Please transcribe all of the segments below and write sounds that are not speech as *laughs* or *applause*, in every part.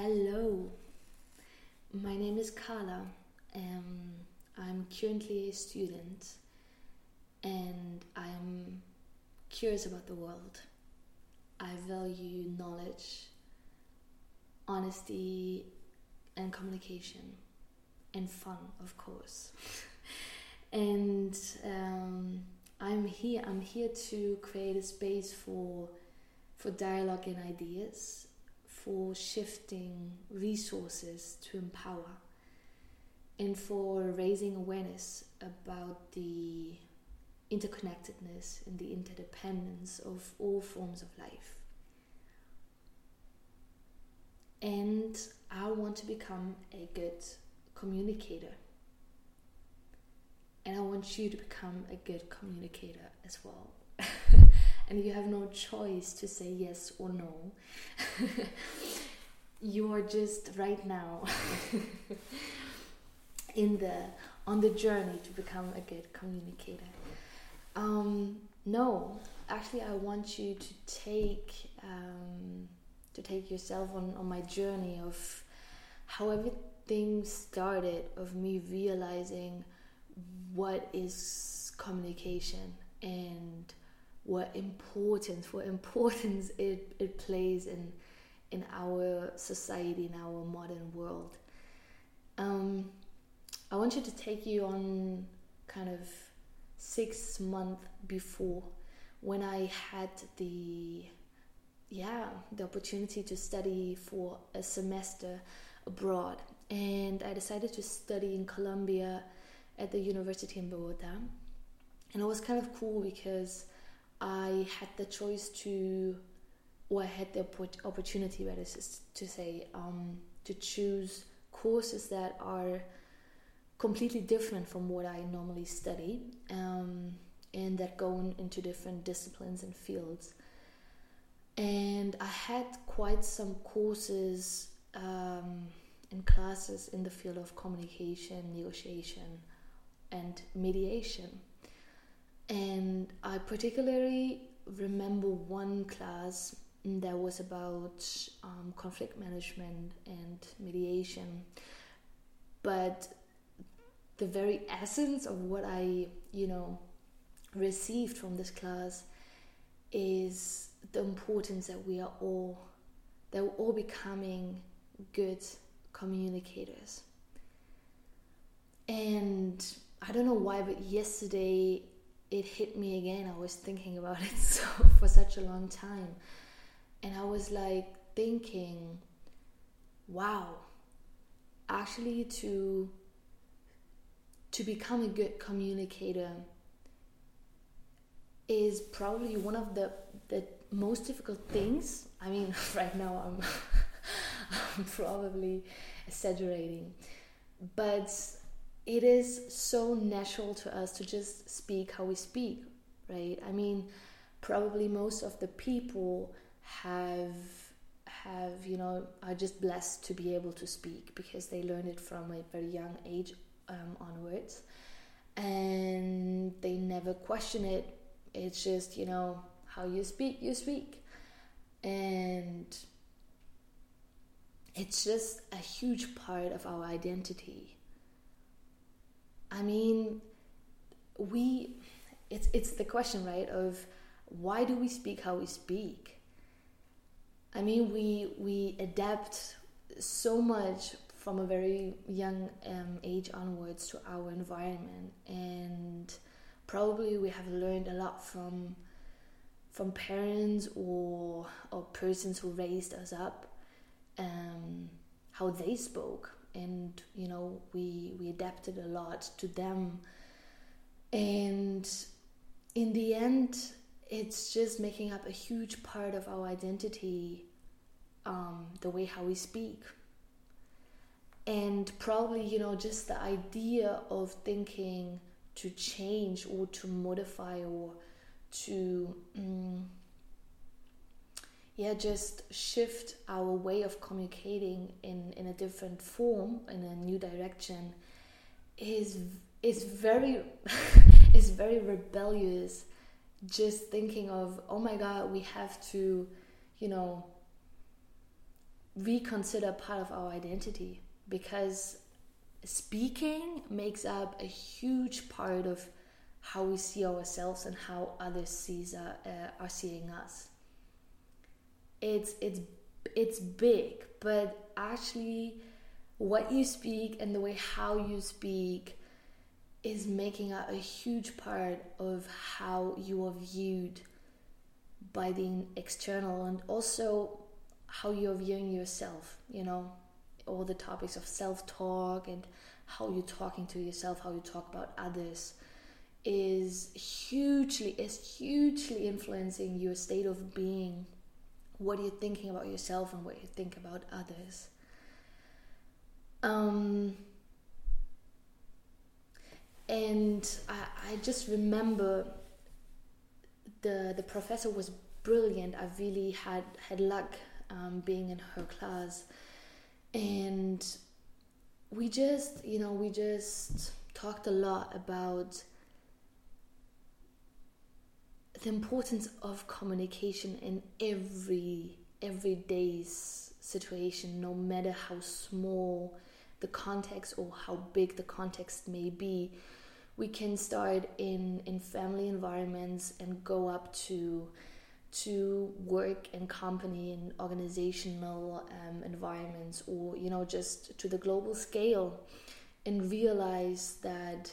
Hello, my name is Carla. Um, I'm currently a student and I'm curious about the world. I value knowledge, honesty, and communication, and fun, of course. *laughs* and um, I'm here. I'm here to create a space for for dialogue and ideas, for shifting resources to empower, and for raising awareness about the interconnectedness and the interdependence of all forms of life. And I want to become a good communicator. And I want you to become a good communicator as well. And you have no choice to say yes or no. *laughs* you are just right now *laughs* in the on the journey to become a good communicator. Um, no, actually, I want you to take um, to take yourself on, on my journey of how everything started, of me realizing what is communication and what importance what *laughs* importance it, it plays in in our society in our modern world. Um, i want you to take you on kind of six months before when I had the yeah the opportunity to study for a semester abroad. And I decided to study in Colombia at the university in Bogotá. And it was kind of cool because I had the choice to or I had the opportunity rather to say um, to choose courses that are completely different from what I normally study, um, and that go into different disciplines and fields. And I had quite some courses um, and classes in the field of communication, negotiation, and mediation. And I particularly remember one class that was about um, conflict management and mediation. But the very essence of what I, you know, received from this class is the importance that we are all that we're all becoming good communicators. And I don't know why, but yesterday it hit me again. I was thinking about *laughs* it so for such a long time. And I was like thinking, wow, actually to to become a good communicator is probably one of the the most difficult things. I mean, *laughs* right now I'm *laughs* I'm probably exaggerating, but it is so natural to us to just speak how we speak, right? I mean, probably most of the people have have you know are just blessed to be able to speak because they learned it from a very young age um, onwards, and they never question it. It's just you know how you speak, you speak, and it's just a huge part of our identity. I mean, we it's it's the question, right, of why do we speak how we speak? I mean, we we adapt so much from a very young um, age onwards to our environment and probably we have learned a lot from from parents or or persons who raised us up um, how they spoke and you know we we adapted a lot to them. And in the end it's just making up a huge part of our identity um, the way how we speak. And probably you know just the idea of thinking to change or to modify or to um, yeah just shift our way of communicating in in a different form in a new direction is is very *laughs* is very rebellious just thinking of oh my god we have to you know reconsider part of our identity because speaking makes up a huge part of how we see ourselves and how others sees uh, are seeing us. It's it's it's big, but actually, what you speak and the way how you speak is making up a huge part of how you are viewed by the external and also how you're viewing yourself. You know, all the topics of self talk and how you're talking to yourself, how you talk about others is hugely is hugely influencing your state of being what are you're thinking about yourself and what you think about others. Um, and I, I just remember the the professor was brilliant. I really had had luck um, being in her class. And we just you know we just talked a lot about the importance of communication in every everyday situation no matter how small the context or how big the context may be we can start in in family environments and go up to to work and company and organizational um, environments or you know just to the global scale and realize that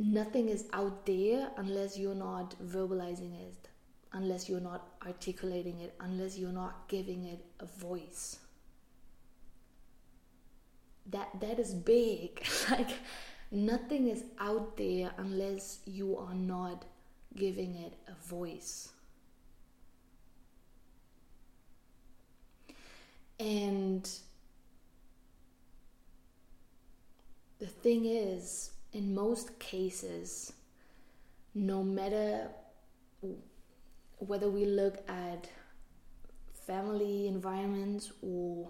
nothing is out there unless you're not verbalizing it unless you're not articulating it unless you're not giving it a voice. That that is big. *laughs* Like nothing is out there unless you are not giving it a voice. And the thing is, in most cases, no matter whether we look at family environments or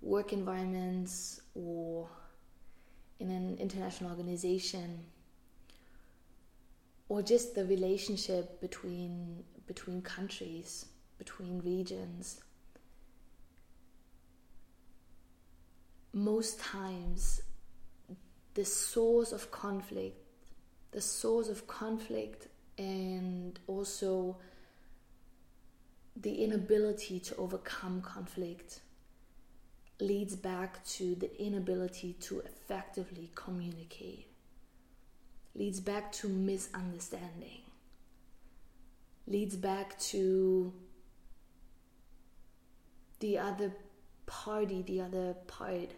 work environments or in an international organization or just the relationship between between countries between regions most times the source of conflict, the source of conflict, and also the inability to overcome conflict leads back to the inability to effectively communicate, leads back to misunderstanding, leads back to the other party, the other part,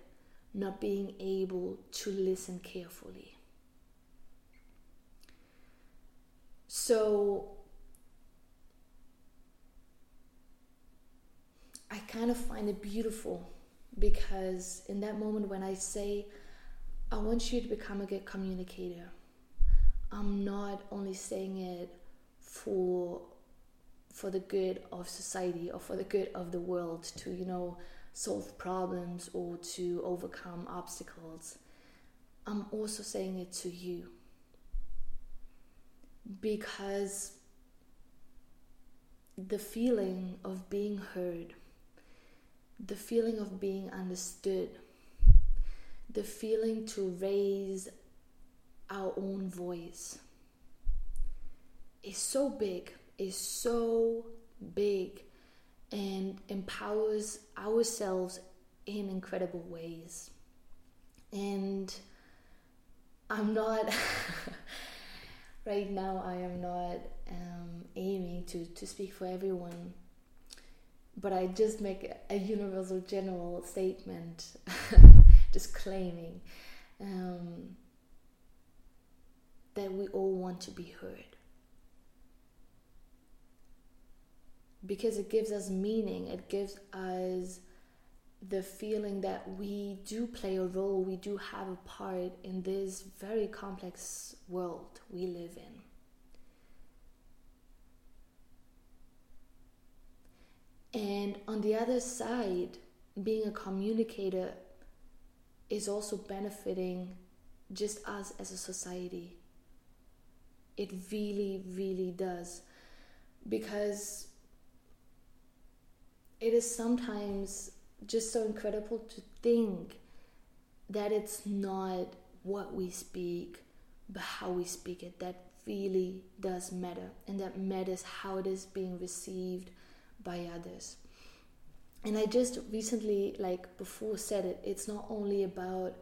not being able to listen carefully. So I kind of find it beautiful because in that moment when I say, I want you to become a good communicator, I'm not only saying it for for the good of society or for the good of the world to you know solve problems or to overcome obstacles, I'm also saying it to you. Because the feeling of being heard, the feeling of being understood, the feeling to raise our own voice is so big, is so big and empowers ourselves in incredible ways. And I'm not, *laughs* right now, I am not um, aiming to, to speak for everyone, but I just make a universal general statement, *laughs* just claiming um, that we all want to be heard. Because it gives us meaning, it gives us the feeling that we do play a role, we do have a part in this very complex world we live in. And on the other side, being a communicator is also benefiting just us as a society. It really, really does. Because it is sometimes just so incredible to think that it's not what we speak, but how we speak it that really does matter, and that matters how it is being received by others. And I just recently, like before, said it. It's not only about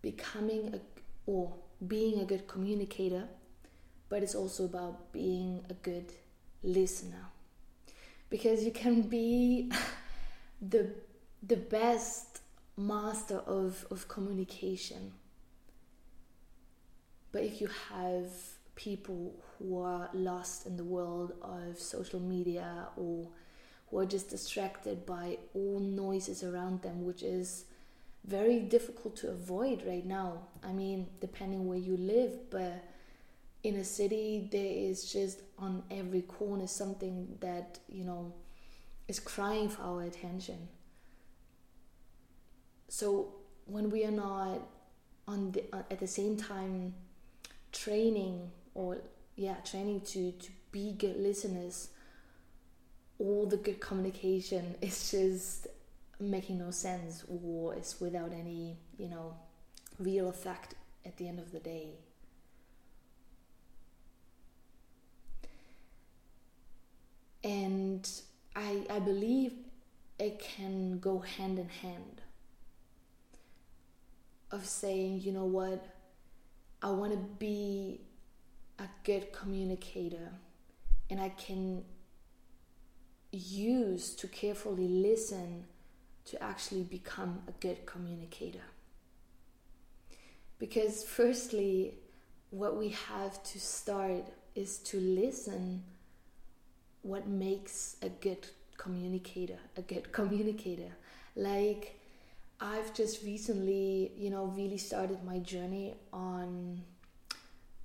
becoming a or being a good communicator, but it's also about being a good listener. Because you can be *laughs* the the best master of, of communication. But if you have people who are lost in the world of social media or who are just distracted by all noises around them, which is very difficult to avoid right now. I mean, depending where you live, but in a city, there is just on every corner something that, you know, is crying for our attention. So when we are not on the, uh, at the same time training or yeah training to to be good listeners all the good communication *laughs* is just making no sense or is without any you know real effect at the end of the day and i i believe it can go hand in hand of saying you know what i want to be a good communicator and I can use to carefully listen to actually become a good communicator. Because, firstly, what we have to start is to listen what makes a good communicator a good *laughs* communicator. Like, I've just recently, you know, really started my journey on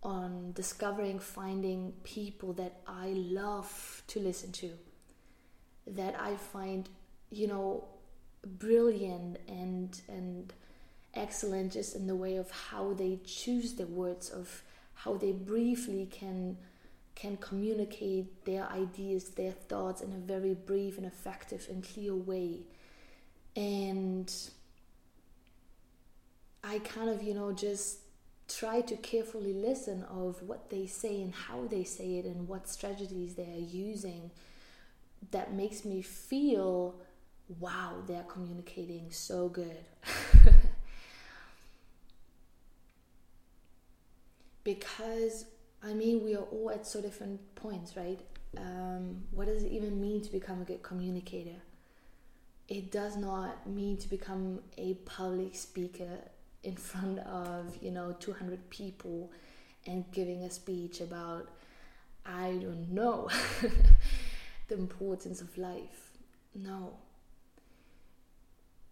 on discovering, finding people that I love to listen to, that I find, you know, brilliant and and excellent just in the way of how they choose the words of how they briefly can can communicate their ideas their thoughts in a very brief and effective and clear way. And i kind of you know just try to carefully listen of what they say and how they say it and what strategies they are using that makes me feel wow they're communicating so good. *laughs* Because i mean we are all at so different points right? Um, what does it even mean to become a good communicator? It does not mean to become a public speaker in front of you know 200 people and giving a speech about i don't know *laughs* the importance of life. No.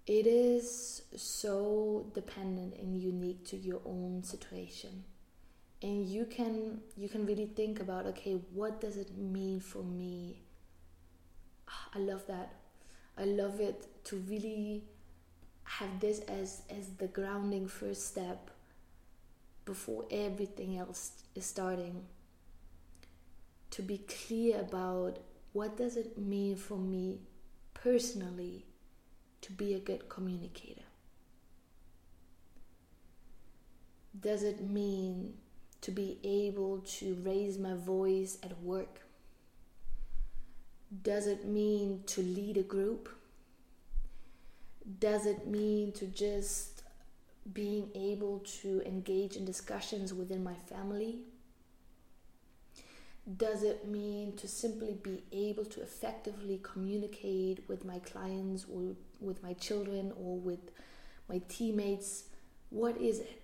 It is so dependent and unique to your own situation and you can you can really think about okay what does it mean for me? Ah, i love that. I love it to really have this as as the grounding first step before everything else is starting. To be clear about what does it mean for me personally to be a good communicator. Does it mean to be able to raise my voice at work does it mean to lead a group does it mean to just being able to engage in discussions within my family? Does it mean to simply be able to effectively communicate with my clients or with my children or with my teammates? What is it?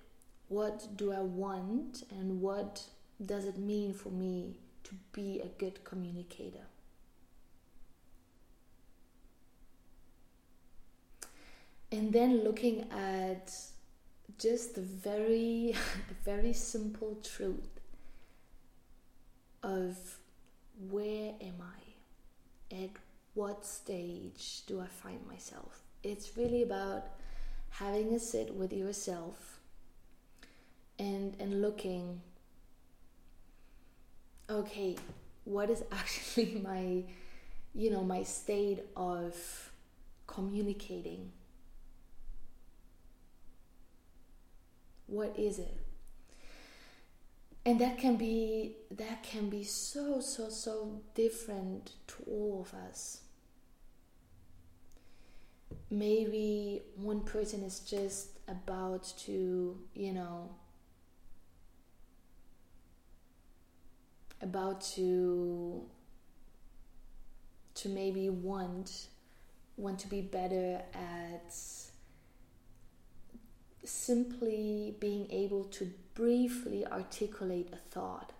What do I want and what does it mean for me to be a good communicator? and then looking at just the very *laughs* very simple truth of where am I at what stage do I find myself it's really about having a sit with yourself and and looking okay what is *laughs* actually my you know my state of communicating? What is it? And that can be that can be so so so different to all of us. Maybe one person is just about to, you know, about to to maybe want want to be better at simply being able to briefly articulate a thought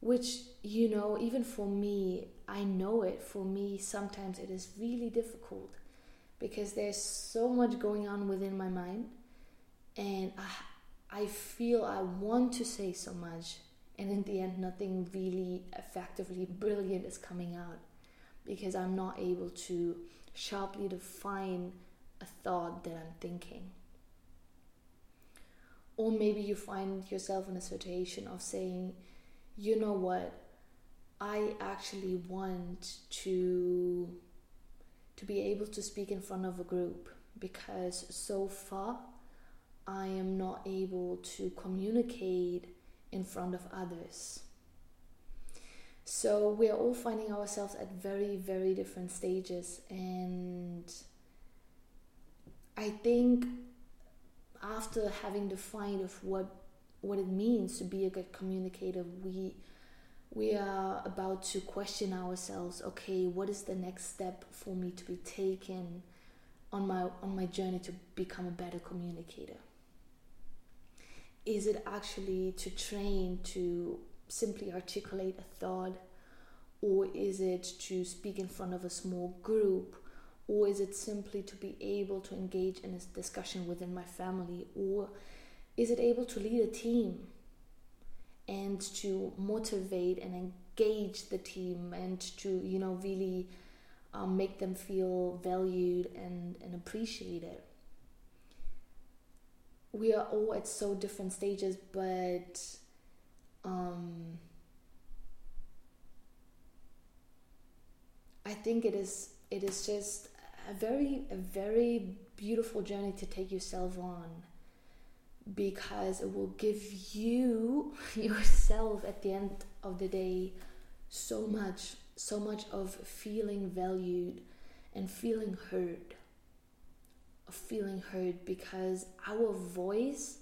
which you know even for me i know it. For me sometimes it is really difficult because there's so much going on within my mind and i, I feel i want to say so much and in the end nothing really effectively brilliant is coming out because i'm not able to sharply define a thought that i'm thinking. Or maybe you find yourself in a situation of saying you know what? I actually want to to be able to speak in front of a group because so far i am not able to communicate in front of others so we are all finding ourselves at very very different stages and i think after having defined of what what it means to be a good communicator, we we are about to question ourselves. Okay, what is the next step for me to be taken on my on my journey to become a better communicator? Is it actually to train to simply articulate a thought, or is it to speak in front of a small group? Or is it simply to be able to engage in a discussion within my family? Or is it able to lead a team and to motivate and engage the team and to, you know, really um, make them feel valued and, and appreciated? We are all at so different stages, but um, I think it is it is just a very a very beautiful journey to take yourself on because it will give you *laughs* yourself at the end of the day so much so much of feeling valued and feeling heard of feeling heard because our voice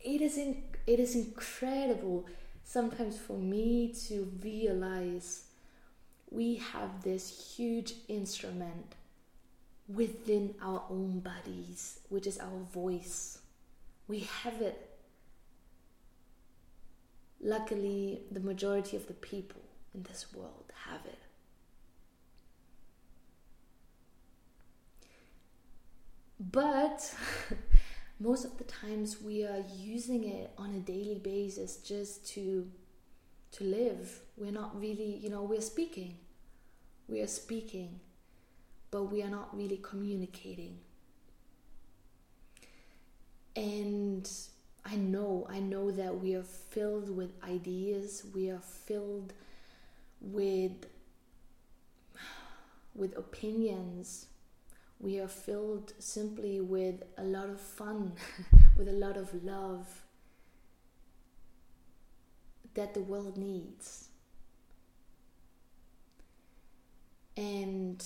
it is in, it is incredible sometimes for me to realize we have this huge instrument within our own bodies, which is our voice. We have it. Luckily, the majority of the people in this world have it. But *laughs* most of the times we are using it on a daily basis just to to live. We're not really, you know, we're speaking we are speaking, but we are not really communicating. And I know, I know that we are filled with ideas, we are filled with *sighs* with opinions. We are filled simply with a lot of fun, *laughs* with a lot of love that the world needs. and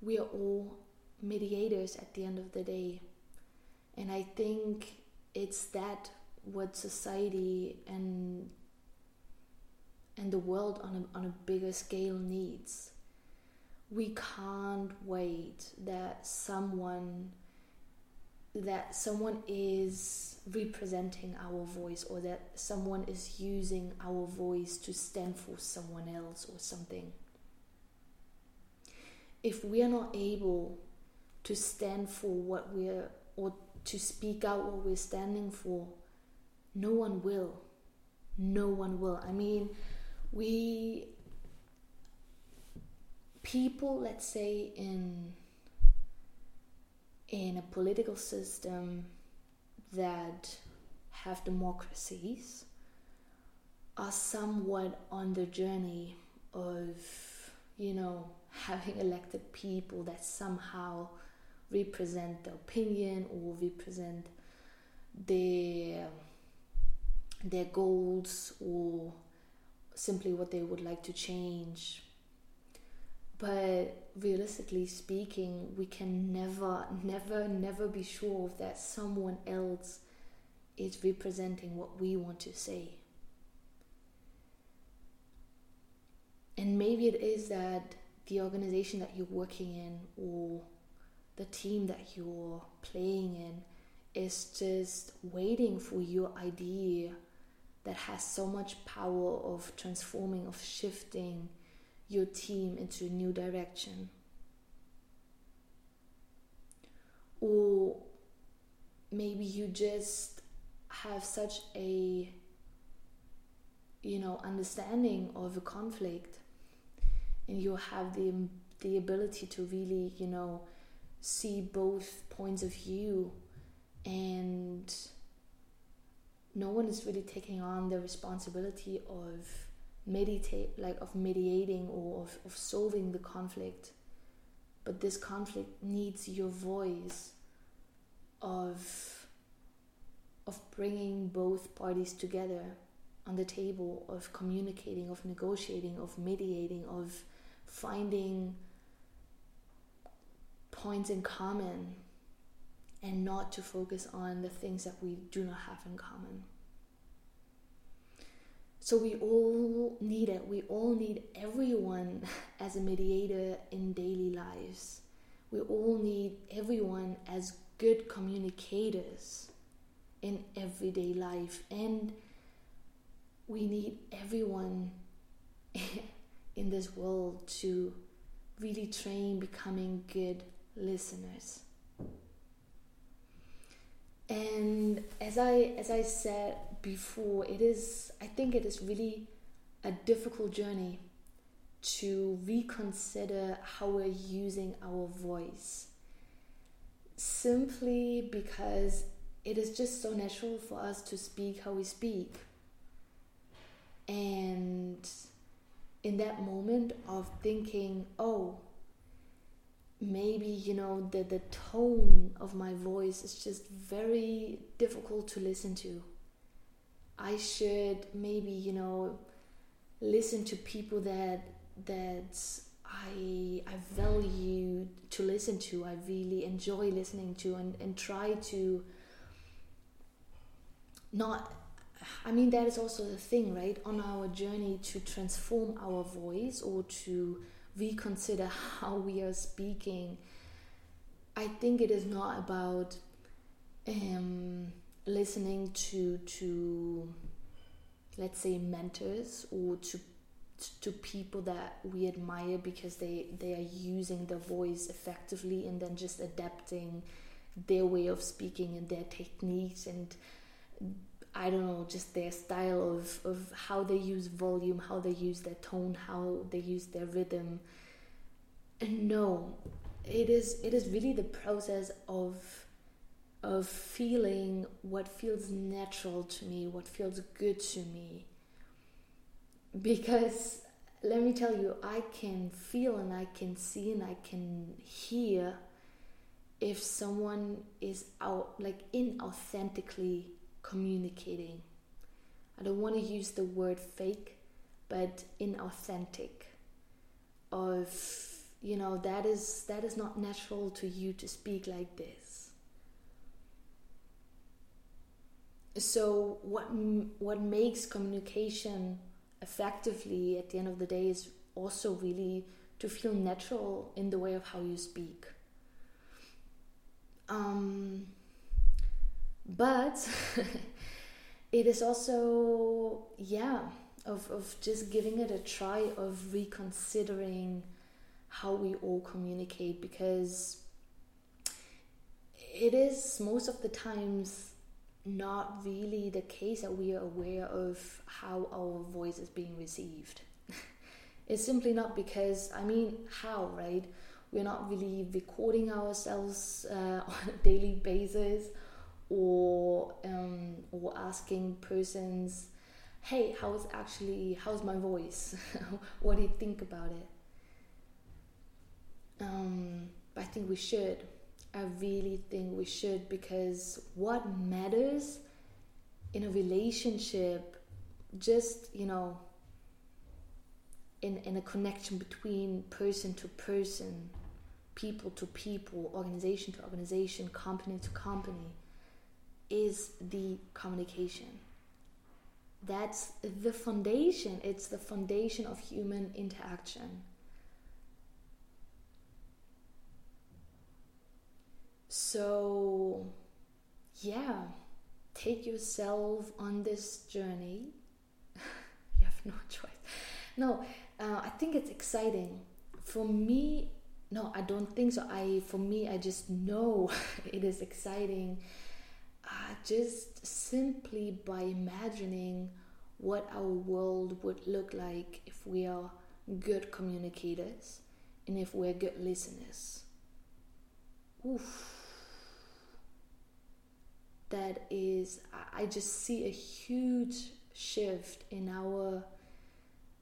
we are all mediators at the end of the day and i think it's that what society and and the world on a, on a bigger scale needs we can't wait that someone that someone is representing our voice or that someone is using our voice to stand for someone else or something. If we are not able to stand for what we're or to speak out what we're standing for, no one will. No one will. I mean, we people, let's say in in a political system that have democracies are somewhat on the journey of, you know, *laughs* having elected people that somehow represent the opinion or represent their their goals or simply what they would like to change. But realistically speaking, we can never, never, never be sure that someone else is representing what we want to say. And maybe it is that the organization that you're working in or the team that you're playing in is just waiting for your idea that has so much power of transforming, of shifting your team into a new direction. Or maybe you just have such a you know understanding of a conflict and you have the the ability to really you know see both points of view and no one is really taking on the responsibility of meditate like of mediating or of, of solving the conflict. But this conflict needs your voice of of bringing both parties together on the table of communicating of negotiating of mediating of finding points in common and not to focus on the things that we do not have in common. So we all need it. We all need everyone *laughs* as a mediator in daily lives. We all need everyone as good communicators in everyday life. And we need everyone *laughs* in this world to really train becoming good listeners. And as I as I said before, it is I think it is really a difficult journey to reconsider how we're using our voice. Simply because it is just so natural for us to speak how we speak. And in that moment of thinking, oh, maybe you know the the tone of my voice is just very difficult to listen to. I should maybe you know listen to people that that i i value to listen to i really enjoy listening to and and try to not i mean that is also the thing right? On our journey to transform our voice or to reconsider how we are speaking, I think it is not about um, listening to to let's say mentors or to to people that we admire because they they are using their voice effectively and then just adapting their way of speaking and their techniques and I don't know, just their style of, of how they use volume, how they use their tone, how they use their rhythm. And no, it is it is really the process of of feeling what feels natural to me, what feels good to me. Because let me tell you, I can feel and I can see and I can hear if someone is out like inauthentically communicating. I don't want to use the word fake, but inauthentic. Of you know that is that is not natural to you to speak like this. So what what makes communication effectively at the end of the day is also really to feel natural in the way of how you speak. Um, but *laughs* it is also yeah of, of just giving it a try of reconsidering how we all communicate because it is most of the times not really the case that we are aware of how our voice is being received. *laughs* it's simply not because, I mean, how, right? We're not really recording ourselves uh, *laughs* on a daily basis or um, or asking persons hey, how's actually how's my voice? *laughs* what do you think about it? Um, I think we should. I really think we should because what matters in a relationship, just you know, in in a connection between person to person, people to people, organization to organization, company to company, is the communication. That's the foundation. It's the foundation of human interaction. So, yeah, take yourself on this journey. *laughs* you have no *laughs* choice. No, uh, I think it's exciting. For me, no, I don't think so. I, for me, I just know *laughs* it is exciting. Uh, just simply by imagining what our world would look like if we are good communicators and if we're good listeners. Oof that is I just see a huge shift in our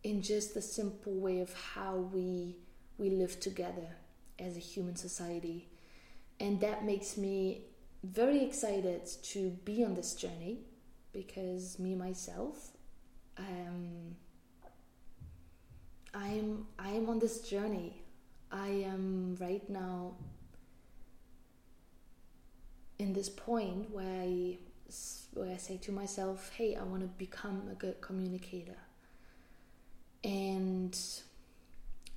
in just the simple way of how we we live together as a human society and that makes me very excited to be on this journey because me myself um, I'm I'm on this journey. I am right now in this point where I where I say to myself, "Hey, I want to become a good communicator," and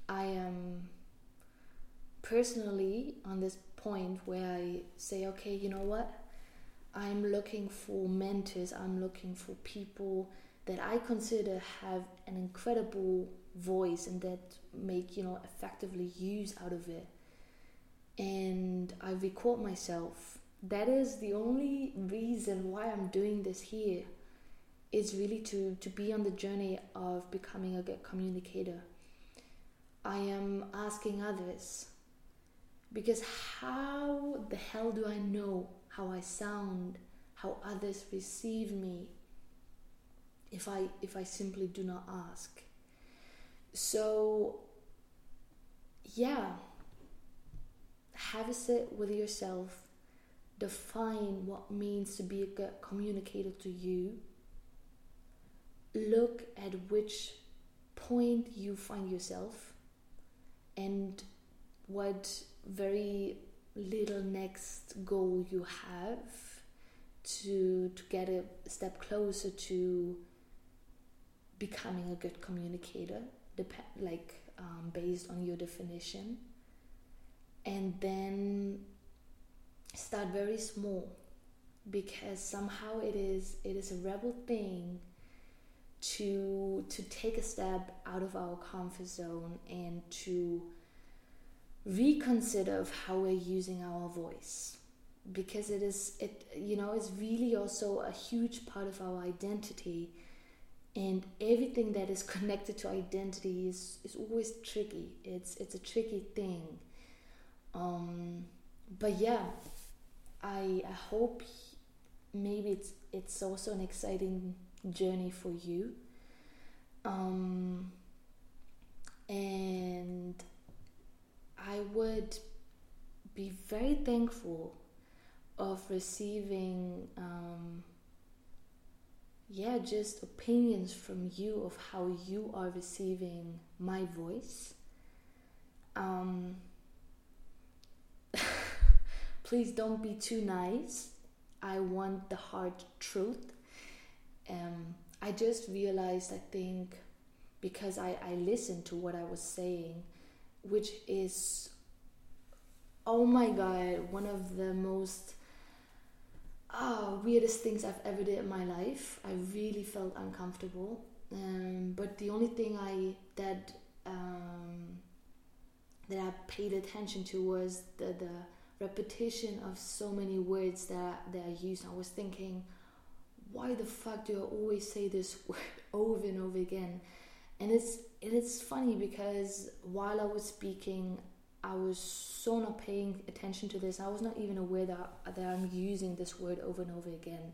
I am personally on this point where I say, "Okay, you know what? I'm looking for mentors. I'm looking for people that I consider have an incredible voice and that make you know effectively use out of it." And I record myself that is the only reason why I'm doing this here is really to to be on the journey of becoming a good communicator. I am asking others because how the hell do I know how I sound, how others receive me if I if I simply do not ask? So yeah, have a sit with yourself define what means to be a good communicator to you. Look at which point you find yourself and what very little next goal you have to to get a step closer to becoming a good communicator dep- like um, based on your definition. And then start very small because somehow it is it is a rebel thing to to take a step out of our comfort zone and to reconsider of how we're using our voice. Because it is it you know it's really also a huge part of our identity. And everything that is *laughs* connected to identity is, is always tricky. It's it's a tricky thing. Um but yeah I, I hope maybe it's it's also an exciting journey for you. Um, and I would be very thankful of receiving um, yeah just opinions from you of how you are receiving my voice um, *laughs* please don't be too nice. I want the hard truth. Um, I just realized, I think, because I, I listened to what I was saying, which is, oh my god, one of the most oh, weirdest things I've ever did in my life. I really felt uncomfortable. Um, but the only thing I that um, that I paid attention to was the the repetition of so many words that that I used. I was thinking, why the fuck do I always say this *laughs* word over and over again? And it's it's funny because while I was speaking, I was so not paying attention to this. I was not even aware that that I'm using this word over and over again.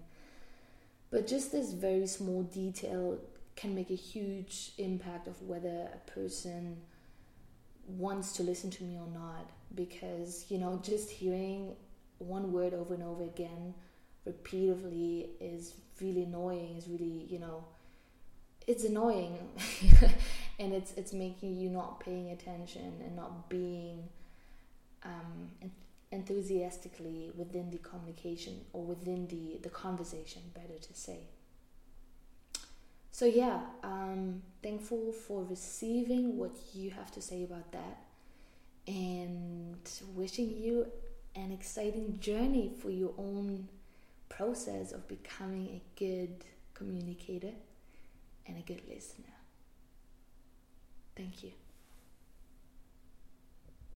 But just this very small detail can make a huge impact of whether a person wants to listen to me or not. Because, you know, just hearing one word over and over again repeatedly is really annoying, is really, you know, it's annoying *laughs* and it's it's making you not paying attention and not being um, enthusiastically within the communication or within the, the conversation, better to say. So, yeah, um, thankful for receiving what you have to say about that and wishing you an exciting journey for your own process of becoming a good communicator and a good listener. Thank you.